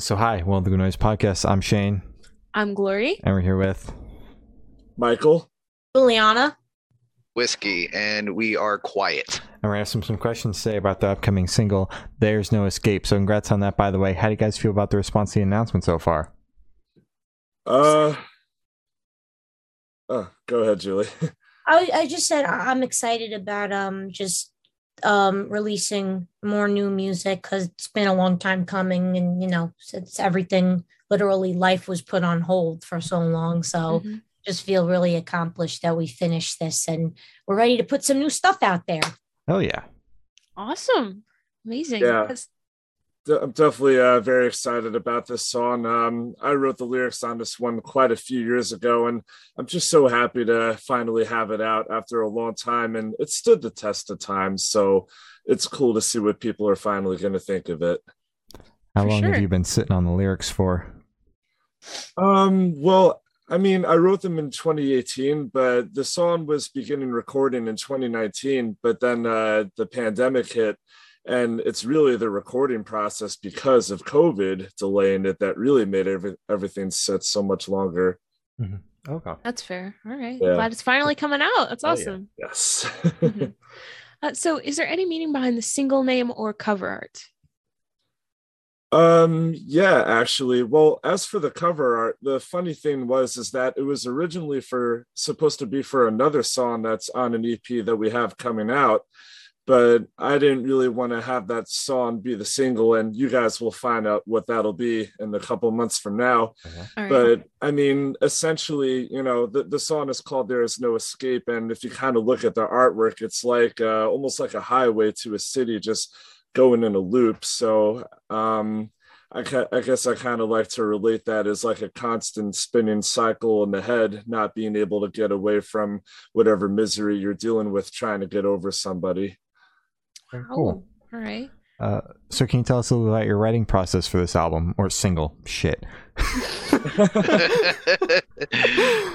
So, hi, welcome to the Noise Podcast. I'm Shane, I'm Glory. and we're here with. Michael. Juliana. whiskey and we are quiet. And we're gonna have some, some questions today about the upcoming single, There's No Escape. So, congrats on that, by the way. How do you guys feel about the response to the announcement so far? Uh, oh, go ahead, Julie. I, I just said I'm excited about um just um releasing more new music because it's been a long time coming and you know since everything literally life was put on hold for so long so Mhm. just feel really accomplished that we finished this and we're ready to put some new stuff out there Oh, yeah. Awesome. Amazing. Yeah. That's- De- I'm definitely uh, very excited about this song. Um, I wrote the lyrics on this one quite a few years ago, and I'm just so happy to finally have it out after a long time. And it stood the test of time, so it's cool to see what people are finally going to think of it. How For long sure. have you been sitting on the lyrics for? Um, well, I mean, I wrote them in 2018, but the song was beginning recording in 2019, but then uh, the pandemic hit. And it's really the recording process because of COVID delaying it that really made every, everything set so much longer. Okay. That's fair. All right. Yeah. Glad it's finally coming out. That's Oh, yeah. awesome. Yes. Mhm. Uh, so, is there any meaning behind the single name or cover art? Um, yeah, actually. Well, as for the cover art, the funny thing was is that it was originally for supposed to be for another song that's on an EP that we have coming out, but I didn't really want to have that song be the single, and you guys will find out what that'll be in a couple months from now. All right. But I mean, essentially, you know, the, the song is called There Is No Escape. And if you kind of look at the artwork, it's like uh, almost like a highway to a city just going in a loop. So um, I, ca- I guess I kind of like to relate that as like a constant spinning cycle in the head, not being able to get away from whatever misery you're dealing with trying to get over somebody. Very Oh, cool. All right. Uh, so, can you tell us a little about your writing process for this album or single? Shit.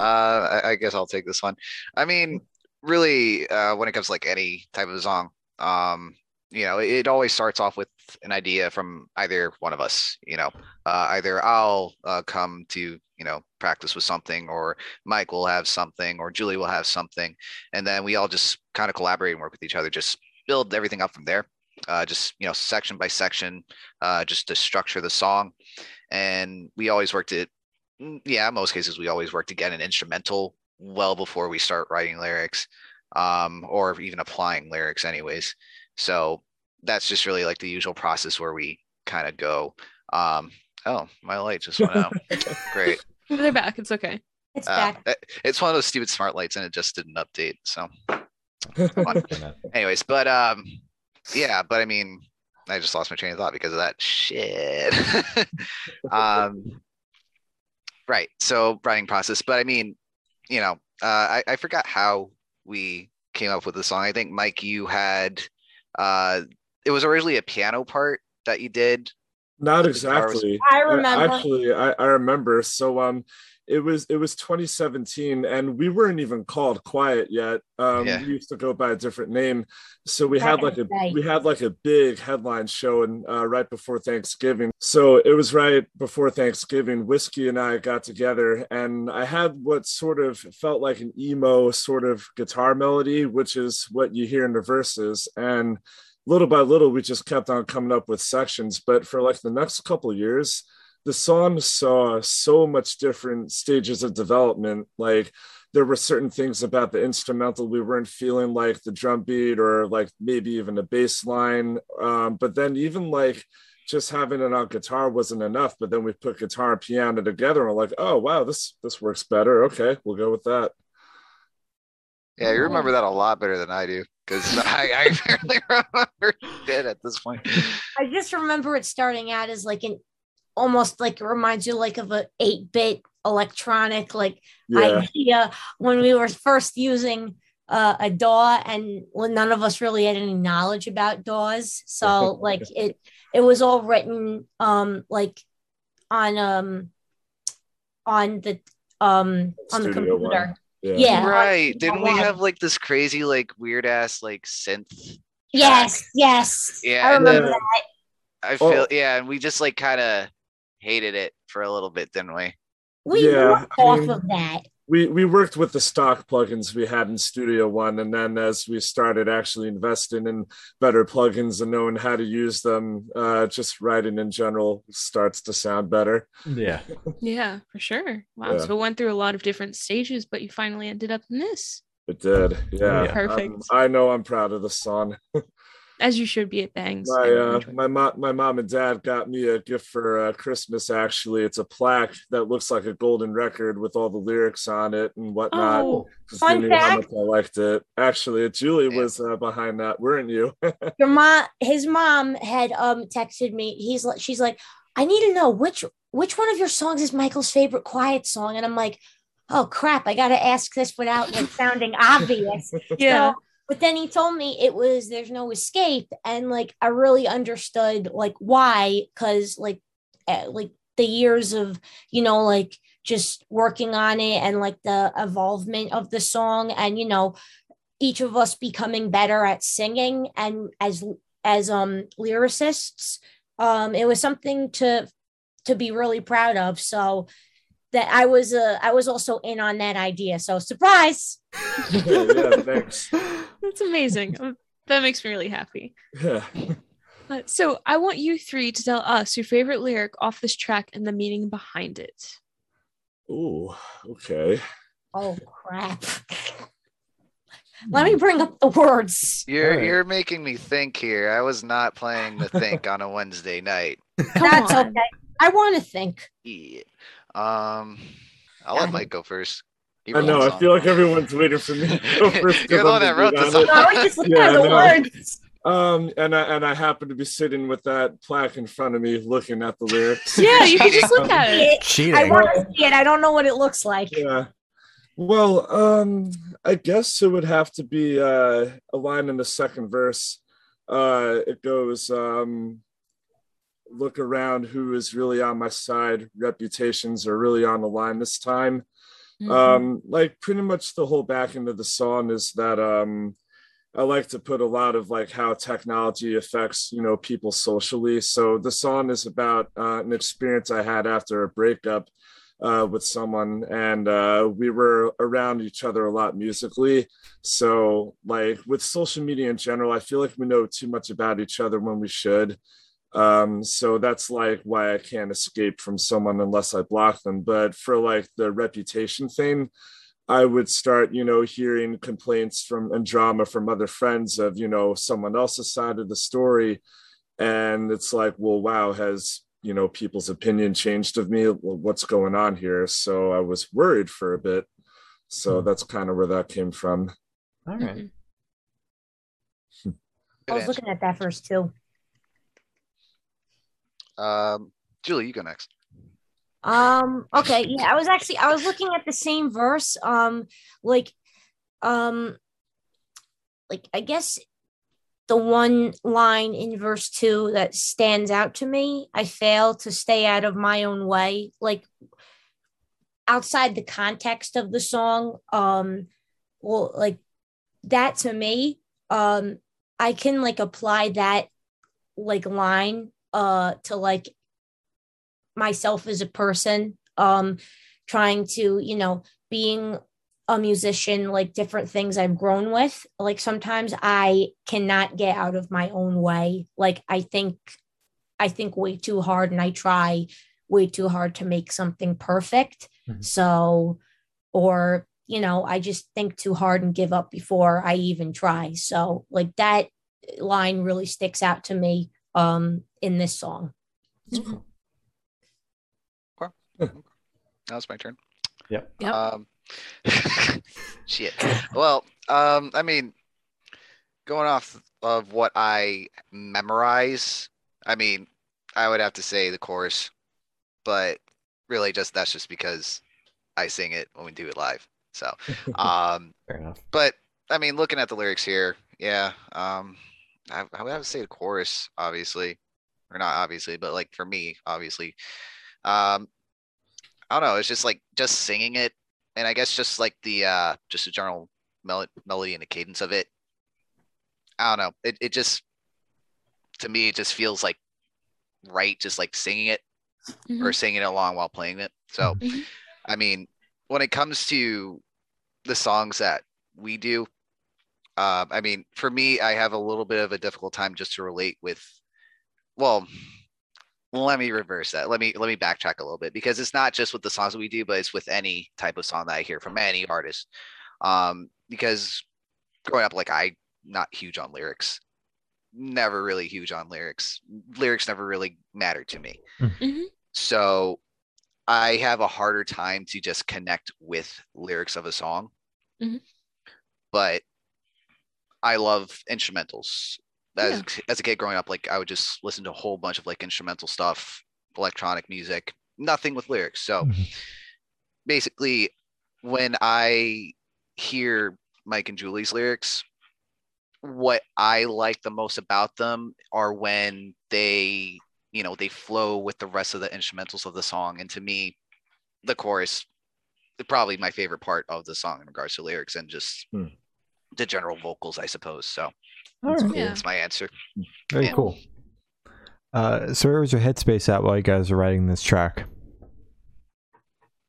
uh, I, I guess I'll take this one. I mean, really, uh, when it comes to like any type of song, um, you know, it, it always starts off with an idea from either one of us. You know, uh, either I'll uh, come to you know practice with something, or Mike will have something, or Julie will have something, and then we all just kind of collaborate and work with each other, just build everything up from there. Uh, just you know, section by section, uh, just to structure the song, and we always worked it Mm, yeah, most cases we always work to get an instrumental well before we start writing lyrics, um, or even applying lyrics, anyways. So that's just really like the usual process where we kind of go. Um, oh, my light just went out. Great. They're back. It's okay. it's Uh, back it's one of those stupid smart lights, and it just didn't update. So, fun. anyways, but um, yeah, but I mean, I just lost my train of thought because of that shit. um, right. So writing process, but I mean, you know, uh, I I forgot how we came up with the song. I think Mike, you had, uh, it was originally a piano part that you did. Not The guitar was- exactly. I remember. Actually, I, I remember. So um it was it was 2017 and we weren't even called quiet yet. Um Yeah. we used to go by a different name. So we had like a Right. we had like a big headline show and uh, right before Thanksgiving. So it was right before Thanksgiving. Whiskey and I got together and I had what sort of felt like an emo sort of guitar melody, which is what you hear in the verses. And little by little we just kept on coming up with sections but for like the next couple of years the song saw so much different stages of development. Like there were certain things about the instrumental we weren't feeling like the drum beat or like maybe even a bass line. Um, but then even like just having it on guitar wasn't enough but then we put guitar and piano together and we're like oh wow this this works better. Okay we'll go with that. Yeah, you remember that a lot better than I do because I, I barely remember it at this point. I just remember it starting out as like an almost like it reminds you like of a 8-bit electronic like yeah idea when we were first using uh, a DAW and when none of us really had any knowledge about DAWs. So like it it was all written um like on um on the um on the computer. One. yeah Yeah. Right. Didn't we One. have like this crazy, like weird ass like synth? Yes, yes. Yeah, I remember then- that. I Oh. feel yeah, and we just like kind of hated it for a little bit, didn't we? We Yeah, worked I off mean- of that. we we worked with the stock plugins we had in Studio One, and then as we started actually investing in better plugins and knowing how to use them, uh, just writing in general starts to sound better. Yeah. Yeah, for sure. Wow. Yeah. So it went through a lot of different stages, but you finally ended up in this. It did, yeah. Yeah. Perfect. Um, I know I'm proud of the song. As you should be at Bangs. My uh, my mom my mom and dad got me a gift for uh, Christmas. Actually, it's a plaque that looks like a golden record with all the lyrics on it and whatnot. Oh, 'cause fun they knew how fact. I liked it. Actually, Julie was uh, behind that, weren't you? Your mom, his mom had um texted me. He's like, she's like, I need to know which which one of your songs is Michael's favorite quiet song, and I'm like, oh crap, I got to ask this without like sounding obvious. yeah. So, but then he told me it was there's no escape, and like I really understood like why, because like uh, like the years of you know like just working on it and like the evolvement of the song, and you know each of us becoming better at singing and as as um lyricists, um it was something to to be really proud of. So that I was uh I was also in on that idea. So surprise. yeah, thanks. That's amazing. That makes me really happy. Yeah. Uh, so I want you three to tell us your favorite lyric off this track and the meaning behind it. Ooh, okay. Oh crap. Let me bring up the words. You're Alright. you're making me think here. I was not playing the think on a Wednesday night. That's okay. I want to think. Yeah. Um, I'll Got let. Mike go first. He I know. I feel like everyone's waiting for me to go first. 'cause You're the one that the wrote lead the on song. I was just looking Yeah, at the no. words. Um, and I and I happen to be sitting with that plaque in front of me, looking at the lyrics. Yeah, you can just look at it. It- Cheating. I want to see it. I don't know what it looks like. Yeah. Well, um, I guess it would have to be uh, a line in the second verse. Uh, it goes, um, "Look around, who is really on my side? Reputations are really on the line this time." Mhm. um like pretty much the whole back end of the song is that um i like to put a lot of like how technology affects you know people socially. So the song is about uh, an experience i had after a breakup uh, with someone. And uh, we were around each other a lot musically. So like with social media in general i feel like we know too much about each other when we should um so that's like why i can't escape from someone unless i block them but for like the reputation thing i would start you know hearing complaints from and drama from other friends of you know someone else's side of the story and it's like well wow has you know people's opinion changed of me what's going on here so i was worried for a bit so Hmm. that's kind of where that came from All right. Mhm. I was looking at that first too. Um, Julie, you go next. Um, okay, yeah, I was actually I was looking at the same verse. Um, like, um, like I guess the one line in verse two that stands out to me, I fail to stay out of my own way. Like outside the context of the song, um, well, like that to me, um, I can like apply that like line uh to like myself as a person um trying to you know being a musician like different things i've grown with. Like sometimes i cannot get out of my own way. Like i think i think way too hard and i try way too hard to make something perfect. Mhm. so or you know i just think too hard and give up before i even try. So like that line really sticks out to me um in this song Mhm. Now it's my turn. Yep. Yep. Um, shit. Well, um, I mean, going off of what I memorize, I mean, I would have to say the chorus, but really, just that's just because I sing it when we do it live. So, um, Fair enough. but I mean, looking at the lyrics here, yeah, um, I, I would have to say the chorus, obviously, or not obviously, but like for me, obviously, um, I don't know. It's just like just singing it, and I guess just like the uh, just the general mel- melody and the cadence of it. I don't know. It it just to me it just feels like right, just like singing it. or singing it along while playing it. So, Mhm. I mean, when it comes to the songs that we do, uh, I mean, for me, I have a little bit of a difficult time just to relate with. Well, let me reverse that. Let me let me backtrack a little bit because it's not just with the songs that we do, but it's with any type of song that I hear from any artist. Um, because growing up, like I not huge on lyrics, never really huge on lyrics. Lyrics never really mattered to me. Mhm. So I have a harder time to just connect with lyrics of a song. Mhm. But I love instrumentals. As, as a kid growing up, like I would just listen to a whole bunch of like instrumental stuff, electronic music, nothing with lyrics. So Mhm. basically, when I hear Mike and Julie's lyrics, what I like the most about them are when they, you know, they flow with the rest of the instrumentals of the song. And to me, the chorus is probably my favorite part of the song in regards to lyrics and just Hmm. The general vocals, I suppose. So All right. Yeah. that's my answer. Very Yeah. cool. Uh, so where was your headspace at while you guys were writing this track?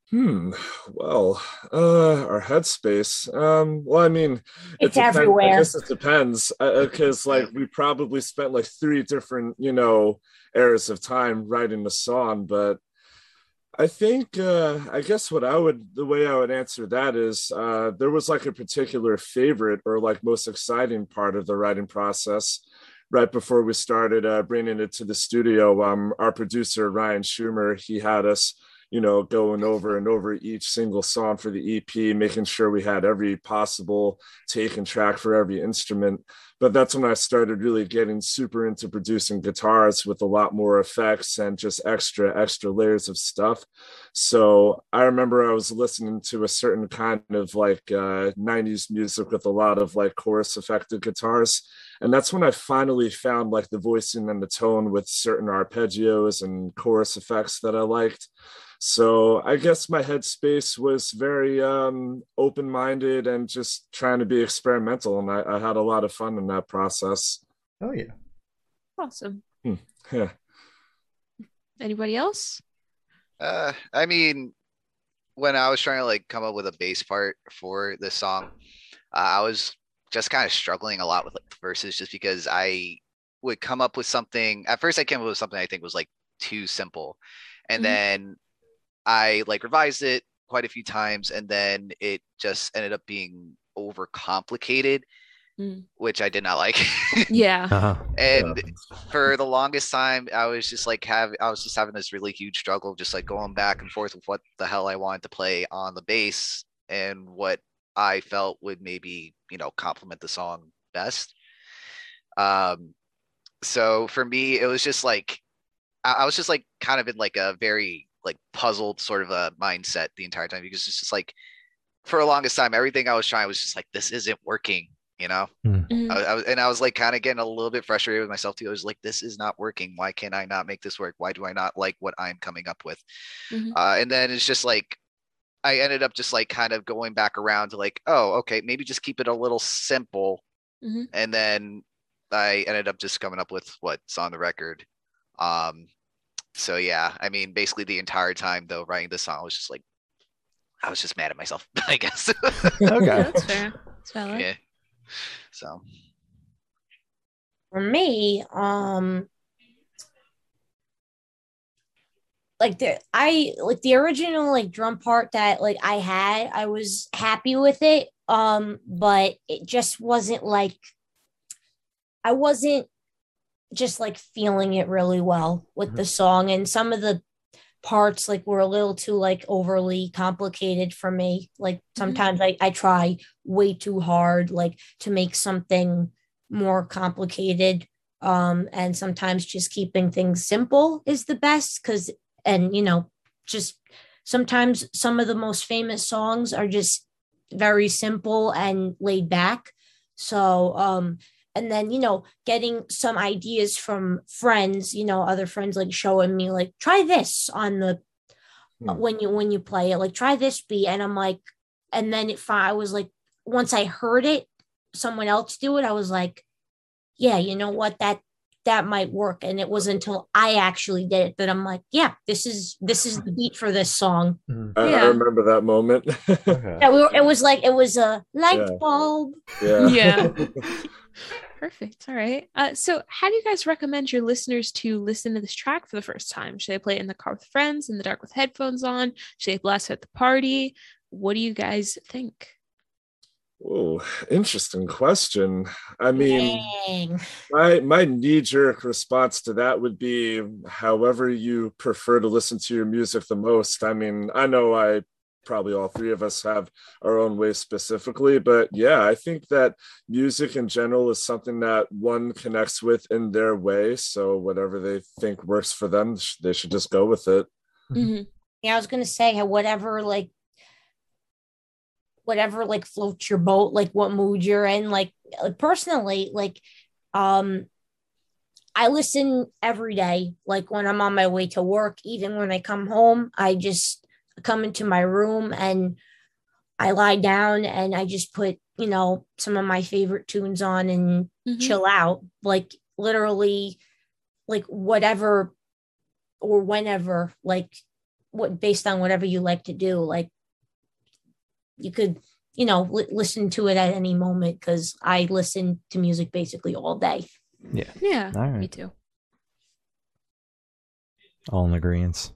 Hmm. Well, uh, our headspace. Um. Well, I mean, it It's I everywhere. guess it depends, because like we probably spent like three different, you know, eras of time writing the song. But I think, uh, I guess what I would, the way I would answer that is, uh, there was like a particular favorite or like most exciting part of the writing process. Right before we started uh, bringing it to the studio, um, our producer Ryan Schumer, he had us you know, going over and over each single song for the EP, making sure we had every possible take and track for every instrument. But that's when I started really getting super into producing guitars with a lot more effects and just extra, extra layers of stuff. So I remember I was listening to a certain kind of like uh, 90s music with a lot of like chorus affected guitars. And that's when I finally found like the voicing and the tone with certain arpeggios and chorus effects that I liked. So I guess my headspace was very um, open-minded and just trying to be experimental, and I, I had a lot of fun in that process. Oh yeah. Awesome. Yeah. Anybody else? Uh, I mean, when I was trying to like come up with a bass part for this song, uh, I was just kind of struggling a lot with like verses just because I would come up with something. At first, I came up with something I think was like too simple, and Mhm. then I like revised it quite a few times, and then it just ended up being over complicated, Mm. which I did not like. Yeah. Uh-huh. and for the longest time i was just like have i was just having this really huge struggle just like going back and forth with what the hell i wanted to play on the bass and what i felt would maybe you know complement the song best um so for me it was just like i, I was just like kind of in like a very like puzzled sort of a mindset the entire time because it's just like for the longest time everything i was trying was just like this isn't working you know Mhm. I, I was, and I was like kind of getting a little bit frustrated with myself too. I was like, this is not working. Why can't I not make this work? Why do I not like what I'm coming up with? Mhm. Uh, and then it's just like, I ended up just like kind of going back around to like, oh, okay, maybe just keep it a little simple. Mhm. And then I ended up just coming up with what's on the record. Um, so yeah, I mean, basically the entire time though, writing this song, I was just like, I was just mad at myself, I guess. Yeah, Okay. that's fair. That's valid. yeah. So For me, um like the I like the original like drum part that like I had, I was happy with it. Um, but it just wasn't like I wasn't just like feeling it really well with the song and some of the parts like were a little too like overly complicated for me. Like sometimes I, I try way too hard like to make something more complicated um and sometimes just keeping things simple is the best because and you know just sometimes some of the most famous songs are just very simple and laid back. So um and then you know getting some ideas from friends you know other friends like showing me like try this on the Hmm. when you when you play it like try this beat and i'm like and then if i was like once i heard it someone else do it i was like yeah you know what that that might work. And it wasn't until I actually did it that I'm like, yeah, this is this is the beat for this song. I, I remember that moment. Yeah, we were, it was like it was a light Yeah. bulb. yeah. Yeah. Perfect. All right. Uh, so, how do you guys recommend your listeners to listen to this track for the first time? Should they play it in the car with friends, in the dark with headphones on? Should they blast it at the party? What do you guys think? Oh, interesting question. I mean, Dang. my my knee jerk response to that would be however you prefer to listen to your music the most. I mean, I know I probably all three of us have our own way specifically, but yeah, I think that music in general is something that one connects with in their way. So whatever they think works for them, they should just go with it. Mhm. Yeah, I was gonna say whatever like whatever like floats your boat, like what mood you're in. Like personally, like um I listen every day, like when I'm on my way to work, even when I come home, I just come into my room and I lie down and I just put, you know, some of my favorite tunes on and Mhm. chill out like literally like whatever or whenever like what based on whatever you like to do like you could you know li- listen to it at any moment because i listen to music basically all day Yeah, All me right. too. All in agreement.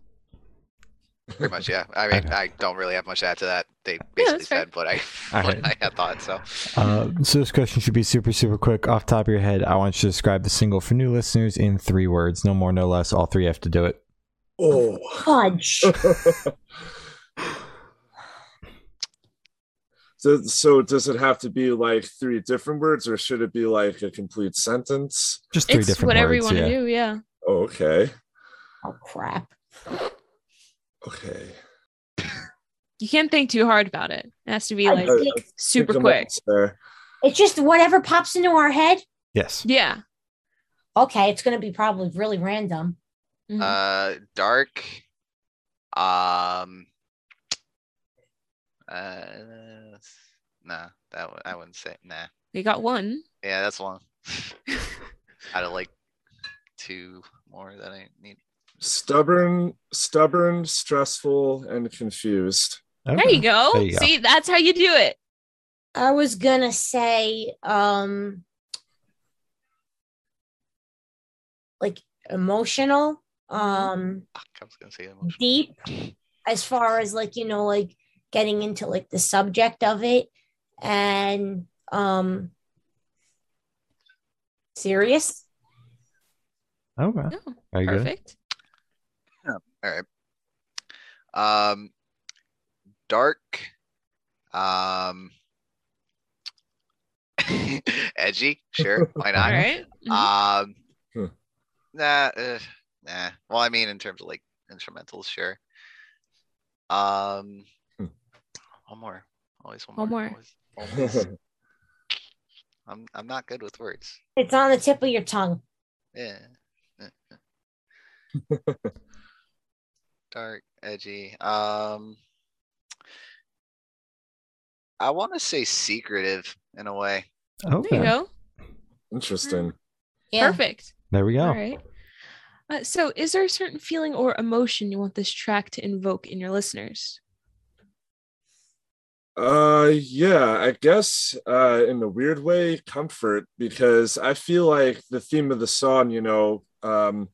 Pretty much, yeah. I mean, Okay. I don't really have much to add to that. They basically that's fair. said what I All what right. I had thought. So Uh, so this question should be super, super quick. Off top of your head, I want you to describe the single for new listeners in three words. No more, no less. All three have to do it. Oh. fudge so, so does it have to be like three different words or should it be like a complete sentence? Just three It's different whatever words. you want to yeah. do. Yeah. Oh, okay. oh crap Okay. You can't think too hard about it. It has to be I like think super quick. There. it's just whatever pops into our head Yes. Yeah. okay it's going to be probably really random Mhm. uh dark. Um uh nah, that one I wouldn't say nah. we got one. Yeah, that's one. Out of like two more that I need. Stubborn, stubborn, stressful, and confused. There you go. There you go. See, that's how you do it. i was going to say um like emotional um I was gonna say emotional. deep as far as like you know like getting into like the subject of it and um serious Okay. Oh, Very good. Perfect. Um, dark. Um, edgy. Sure, why not? right. Mhm. Um, nah, uh, nah. Well, I mean, in terms of like instrumentals, sure. Um, Hmm. one more. Always one One more. more. always- always. I'm I'm not good with words. it's on the tip of your tongue Yeah. Dark, edgy. Um, I want to say secretive in a way. There you go. Interesting. yeah Perfect. There we go. All right. Uh, so, is there a certain feeling or emotion you want this track to invoke in your listeners? Uh yeah, I guess uh in a weird way, comfort because I feel like the theme of the song, you know, um,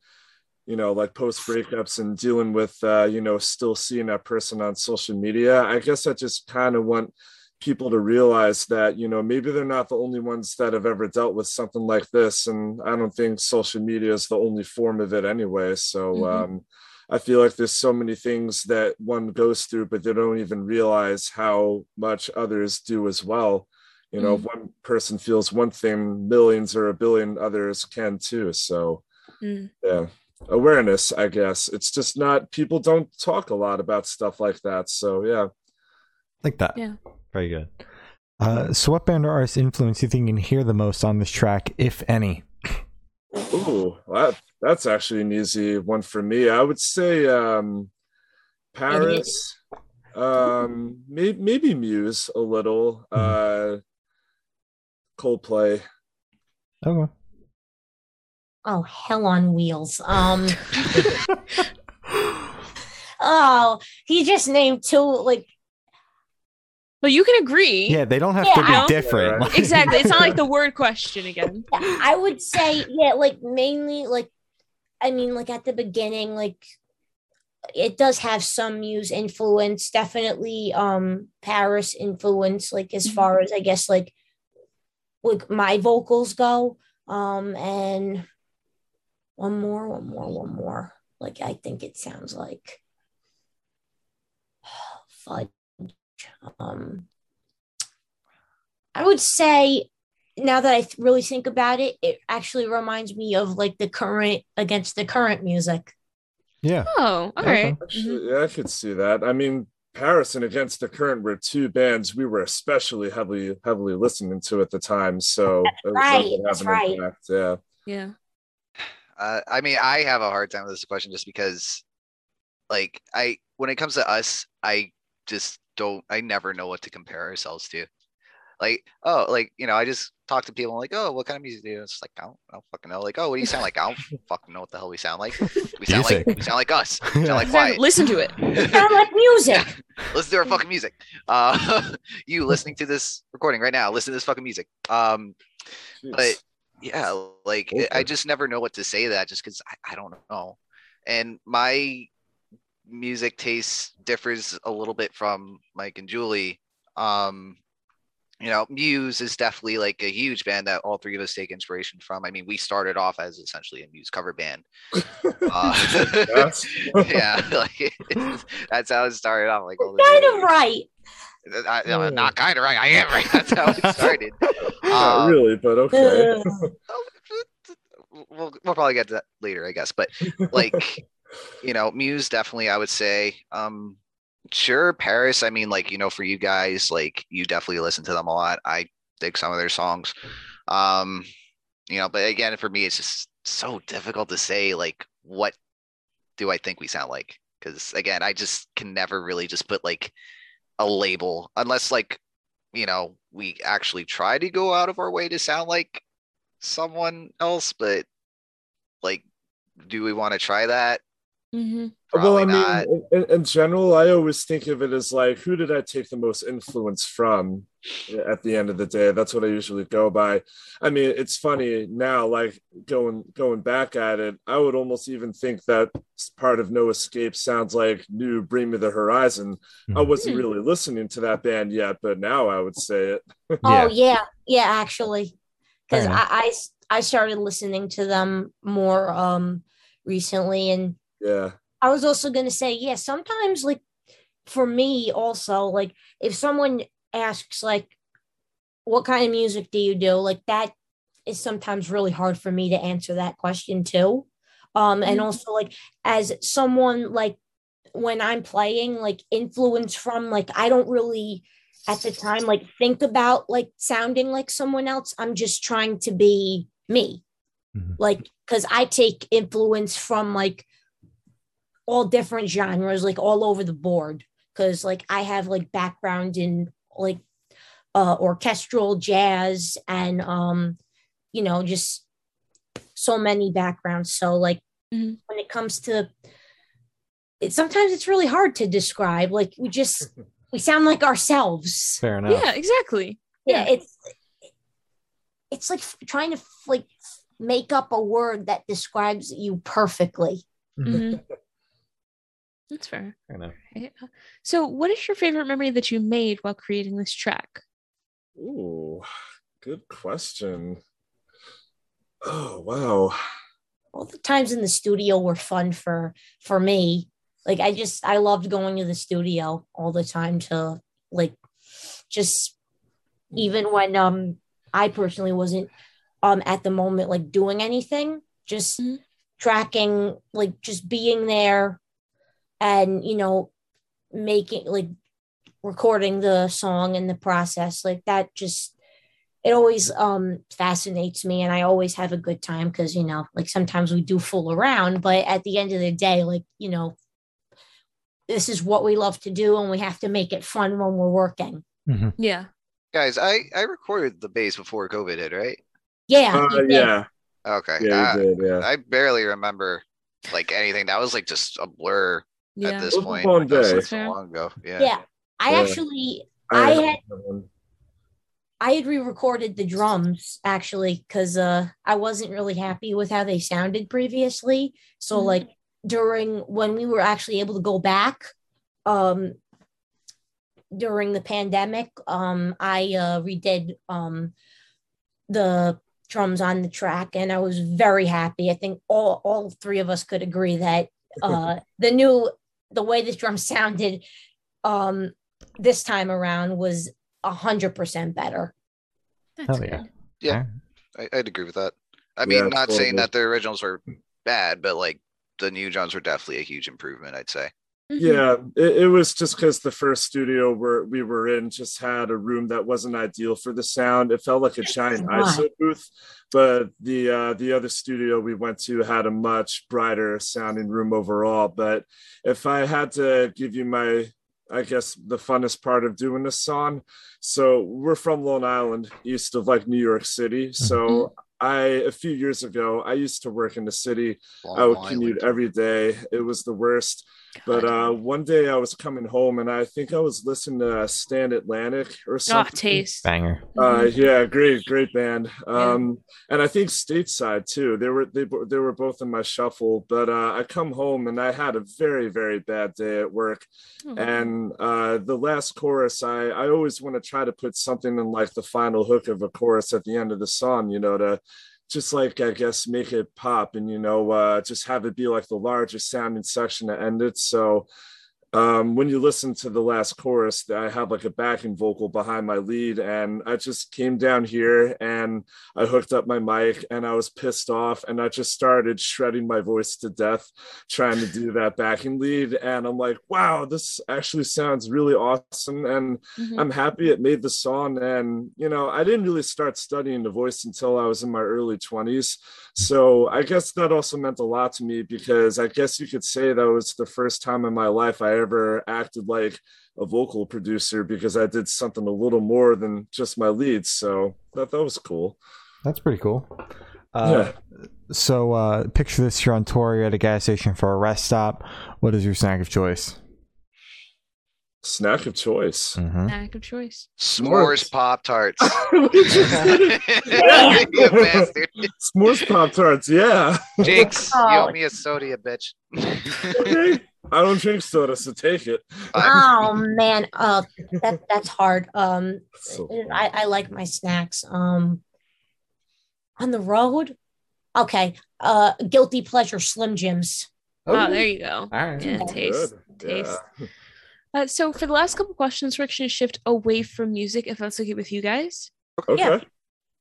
you know, like post breakups and dealing with uh, you know, still seeing that person on social media. I guess I just kind of want people to realize that, you know, maybe they're not the only ones that have ever dealt with something like this. And I don't think social media is the only form of it anyway. So Mhm. um I feel like there's so many things that one goes through, but they don't even realize how much others do as well. You know, if one person feels one thing, millions or a billion others can too. So, Mm. yeah, awareness, I guess. It's just not, people don't talk a lot about stuff like that. So, yeah. Like that. Yeah. Very good. Uh, so, what band or artist influence do you think you can hear the most on this track, if any? Ooh, that, that's actually an easy one for me. I would say um, PVRIS, um, may, maybe Muse a little, uh, Coldplay. Okay. Oh hell on wheels. Um oh, he just named two like But you can agree. Yeah, they don't have Yeah, to be I- different. Right. Exactly. It's not like the word question again. Yeah, I would say, yeah, like mainly like I mean, like at the beginning, like it does have some Muse influence, definitely um PVRIS influence, like as far as I guess like like my vocals go. Um and one more, one more, one more. Like I think it sounds like fudge. Um I would say now that I th- really think about it, it actually reminds me of like the current against the current music. yeah. Oh, all Okay. right. Actually, yeah, I could see that. I mean, PVRIS and Against the Current were two bands we were especially heavily heavily listening to at the time. So it- right, that's right. impact, Yeah. Yeah. Uh, I mean, I have a hard time with this question just because, like, I when it comes to us, I just don't. I never know what to compare ourselves to. Like, oh, like you know, I just talk to people like, oh, what kind of music do you? do? It's like I don't, I don't fucking know. Like, oh, what do you sound like? I don't fucking know what the hell we sound like. We sound like we sound like us. We sound like Exactly. quiet. Listen to it. Sound like music. Listen to our fucking music. Uh, you listening to this recording right now? Listen to this fucking music. Um, Jeez. but yeah like Okay. i just never know what to say to that just because I, I don't know. And my music taste differs a little bit from mike and julie. Um you know muse is definitely like a huge band that all three of us take inspiration from. I mean we started off as essentially a muse cover band. Uh, yeah like that's how it started off like all kind of right. I, am not kind of right i am right that's how it started Not Um, really, but okay. We'll, we'll probably get to that later, I guess. But like, you know, Muse definitely, I would say. Um, sure, PVRIS. I mean, like, you know, for you guys, like, you definitely listen to them a lot. I dig some of their songs. Um, you know, but again, for me, it's just so difficult to say, like, what do I think we sound like? Because again, I just can never really just put like a label unless, like, you know, we actually try to go out of our way to sound like someone else, but like, do we want to try that? Mm-hmm. well, I Probably mean, not. in, in- in general, I always think of it as like, who did I take the most influence from at the end of the day? That's what I usually go by. I mean, it's funny now, like going going back at it, I would almost even think that part of No Escape sounds like new Bring Me the Horizon. I Mhm. wasn't Hmm. really listening to that band yet, but now I would say it. Oh yeah, yeah, actually, because I I started listening to them more um recently, and Yeah. I was also gonna say yeah. Sometimes like for me also like if someone asks like what kind of music do you do like that is sometimes really hard for me to answer that question too um and Mhm. also like as someone like when i'm playing like influence from like i don't really at the time like think about like sounding like someone else i'm just trying to be me Mhm. like because i take influence from like all different genres like all over the board because like i have like background in like uh orchestral jazz and um you know just so many backgrounds so like Mhm. when it comes to it sometimes it's really hard to describe like we just we sound like ourselves Fair enough. Yeah, exactly. yeah, Yeah. it's it's like f- trying to f- like f- make up a word that describes you perfectly Mhm. That's fair. Fair enough. Right. Uh, So, what is your favorite memory that you made while creating this track? Ooh, good question. Oh wow. all the times in the studio were fun for for me like i just i loved going to the studio all the time to like just even when um i personally wasn't um at the moment like doing anything just Mhm. tracking like just being there and you know making like recording the song in the process like that just it always um fascinates me and i always have a good time because you know like sometimes we do fool around but at the end of the day like you know this is what we love to do and we have to make it fun when we're working Mhm. Yeah. Guys, I I recorded the bass before COVID hit, right? yeah Uh, yeah. Okay. Yeah, Uh, did. Yeah. I barely remember like anything. That was like just a blur Yeah. at this It was a point. fun like, that was, so long ago. Yeah. Yeah. I Yeah. actually I I had- I had re-recorded the drums actually because uh I wasn't really happy with how they sounded previously. So Mhm. like during when we were actually able to go back, um during the pandemic, um I uh redid um the drums on the track and I was very happy. I think all all three of us could agree that uh the new the way this drum sounded um this time around was a hundred percent better. That's Hell yeah. good. Yeah. I, I'd agree with that. I mean, Yeah, not saying totally. that the originals were bad, but like the new drums were definitely a huge improvement, I'd say. Mhm. Yeah, it, it was just because the first studio where we were in just had a room that wasn't ideal for the sound. It felt like a giant ISO booth, but the uh, the other studio we went to had a much brighter sounding room overall. But if I had to give you my, I guess the funnest part of doing this song, so we're from Long Island, east of like New York City. So I a few years ago, I used to work in the city. I would Long commute Island. every day. It was the worst. But uh, one day I was coming home and I think I was listening to Stand Atlantic or oh, something. taste. Banger. Uh, Mhm. yeah, great, great band. Um, and I think Stateside too. They were they they were both in my shuffle. But uh, I come home and I had a very very bad day at work. Mhm. And uh, the last chorus, I I always want to try to put something in like the final hook of a chorus at the end of the song. You know to just like I guess make it pop and you know uh, just have it be like the largest sounding section to end it. So um, when you listen to the last chorus, I have like a backing vocal behind my lead, and I just came down here and I hooked up my mic and I was pissed off and I just started shredding my voice to death trying to do that backing lead. And I'm like, wow, this actually sounds really awesome. And Mhm. I'm happy it made the song. And, you know, I didn't really start studying the voice until I was in my early 20s. So I guess that also meant a lot to me because I guess you could say that was the first time in my life I ever acted like a vocal producer because I did something a little more than just my leads. So that, that was cool. That's pretty cool. Uh, So, uh, picture this: you're on tour, you're at a gas station for a rest stop. What is your snack of choice? Snack of choice. Mm-hmm. Snack of choice. S'mores Pop Tarts. We just did it. you bastard. S'mores Pop Tarts, yeah. Jinx, you Oh. owe me a soda, bitch. Okay. I don't drink soda, so take it. Oh man, uh that that's hard. Um So, I, I like my snacks. Um on the road. Okay. Uh guilty pleasure Slim Jims. Oh, there you go. All right. Yeah, taste. good. taste. Yeah. Uh, so for the last couple questions, we're actually going to shift away from music, if that's okay with you guys. Okay. Yeah.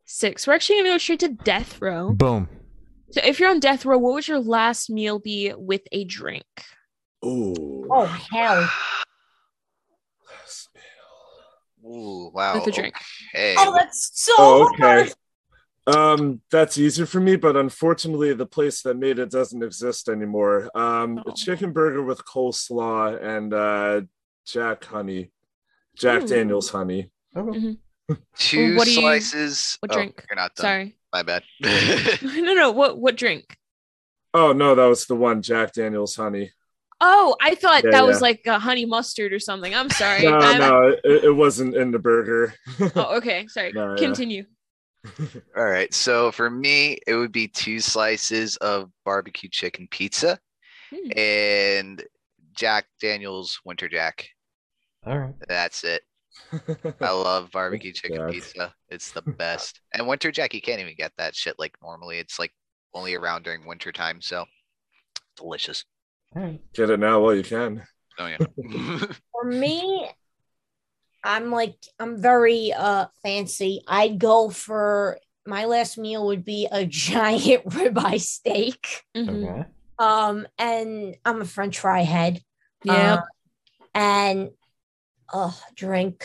Six. We're actually going to go straight to death row. Boom. So if you're on death row, what would your last meal be with a drink? Ooh. Oh hell. Ooh, wow. With a drink. Okay. Oh, that's so Oh, okay. hard. Um, that's easier for me, but unfortunately, the place that made it doesn't exist anymore. Um, Oh. a chicken burger with coleslaw and uh, Jack honey, Jack Ooh. Daniels honey. Two What do you- slices. what oh, drink? You're not done. Sorry. My bad. no, no. What what drink? Oh no, that was the one Jack Daniels honey. Oh, I thought Yeah, that was like a honey mustard or something. I'm sorry. No, I'm- no, it, it wasn't in the burger. Oh, okay. Sorry. No, yeah. Continue. All right. So for me, it would be two slices of barbecue chicken pizza Hmm. and Jack Daniels Winter Jack. All right. That's it. I love barbecue chicken Jack. pizza. It's the best. And Winter Jack, you can't even get that shit like normally. It's like only around during winter time. So delicious. All right. Get it now while you can. Oh yeah. For me, I'm like I'm very uh fancy. I'd go for my last meal would be a giant ribeye steak. Mhm. Okay. Um, and I'm a French fry head. Yeah. Uh, and uh drink.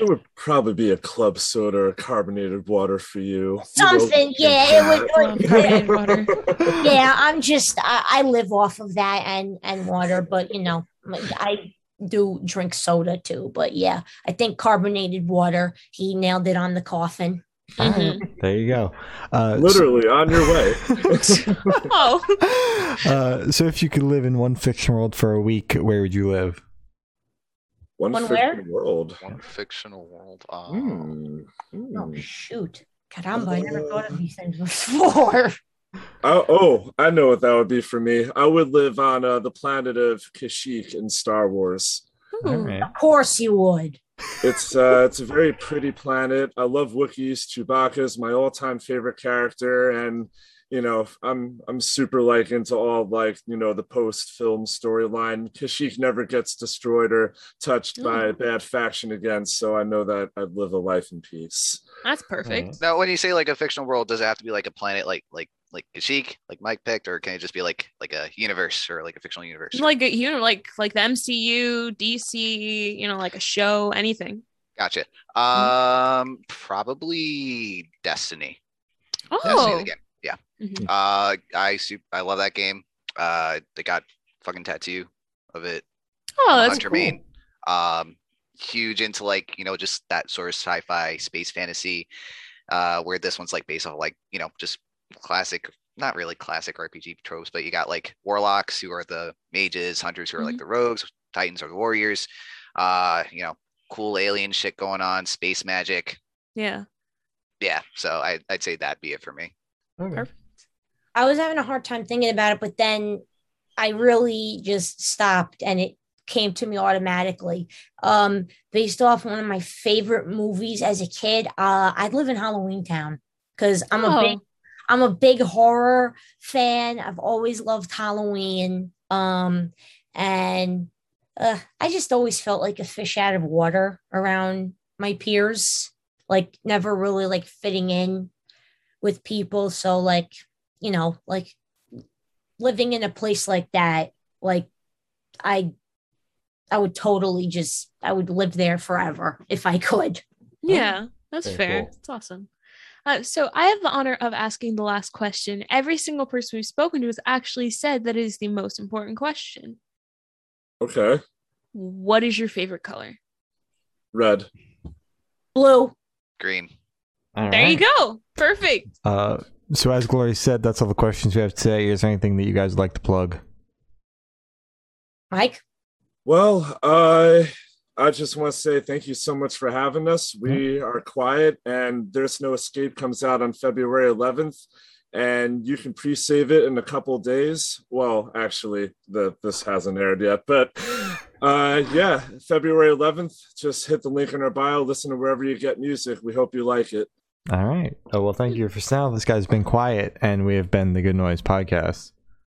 It would probably be a club soda or carbonated water for you. You know, Something, yeah, it would- Love carbonated water. Yeah, I'm just I, I live off of that and and water, but you know, I do drink soda too. But yeah, I think carbonated water, he nailed it on the coffin. All right, there you go. Uh, so- Literally on your way. Oh. uh, so if you could live in one fiction world for a week, where would you live? One, One fiction world. One fictional world. Um, Hmm. Oh Hmm. shoot. Caramba, I never thought of these things before. Oh, oh, I know what that would be for me. I would live on uh, the planet of Kashyyyk in Star Wars. All Ooh. right. of course you would. It's uh, it's a very pretty planet. I love Wookiees. Chewbacca is my all-time favorite character, and you know, I'm I'm super like into all like you know the post-film storyline. Kashyyyk never gets destroyed or touched by a bad faction again, so I know that I'd live a life in peace. That's perfect. Now, when you say like a fictional world, does it have to be like a planet, like like like Kashyyyk, like Mike picked, or can it just be like like a universe or like a fictional universe? Like a- you know, like like the MCU, DC, you know, like a show, anything. Gotcha. Um, probably Destiny. Destiny Oh, the game. Yeah. Mhm. Uh, I I love that game. Uh, they got fucking tattoo of it. oh, that's Hunter cool. Main. Um, huge into like you know just that sort of sci-fi space fantasy. Uh, where this one's like based off like you know just classic, not really classic RPG tropes, but you got like warlocks who are the mages, hunters who are like the rogues, titans are the warriors. Uh, you know, cool alien shit going on, space magic. Yeah. Yeah, so I I'd say that'd be it for me. Okay. Perfect. I was having a hard time thinking about it, but then I really just stopped and it came to me automatically. Um, based off one of my favorite movies as a kid, uh, I live in Halloween Town because I'm a big Oh. I'm a big horror fan. I've always loved Halloween. Um, and uh, I just always felt like a fish out of water around my peers, like never really like fitting in with people. So like, you know, like living in a place like that, like I I would totally just I would live there forever if I could. Yeah, that's Very fair. cool. That's awesome. Uh, so I have the honor of asking the last question. Every single person we've spoken to has actually said that it is the most important question. Okay, What is your favorite color? red. Blue. Green. All There you go. Perfect. Uh, so as Glory said, that's all the questions we have today. Is there anything that you guys would like to plug? Mike. Well, uh, I just want to say thank you so much for having us. We are quiet, and There's No Escape comes out on February 11th, and you can pre-save it in a couple days. Well, actually, the this hasn't aired yet, but uh, yeah, February 11th. Just hit the link in our bio. Listen to wherever you get music. We hope you like it. All right. Oh well, thank you for now. This guy's been quiet, and we have been the Good Noise Podcast.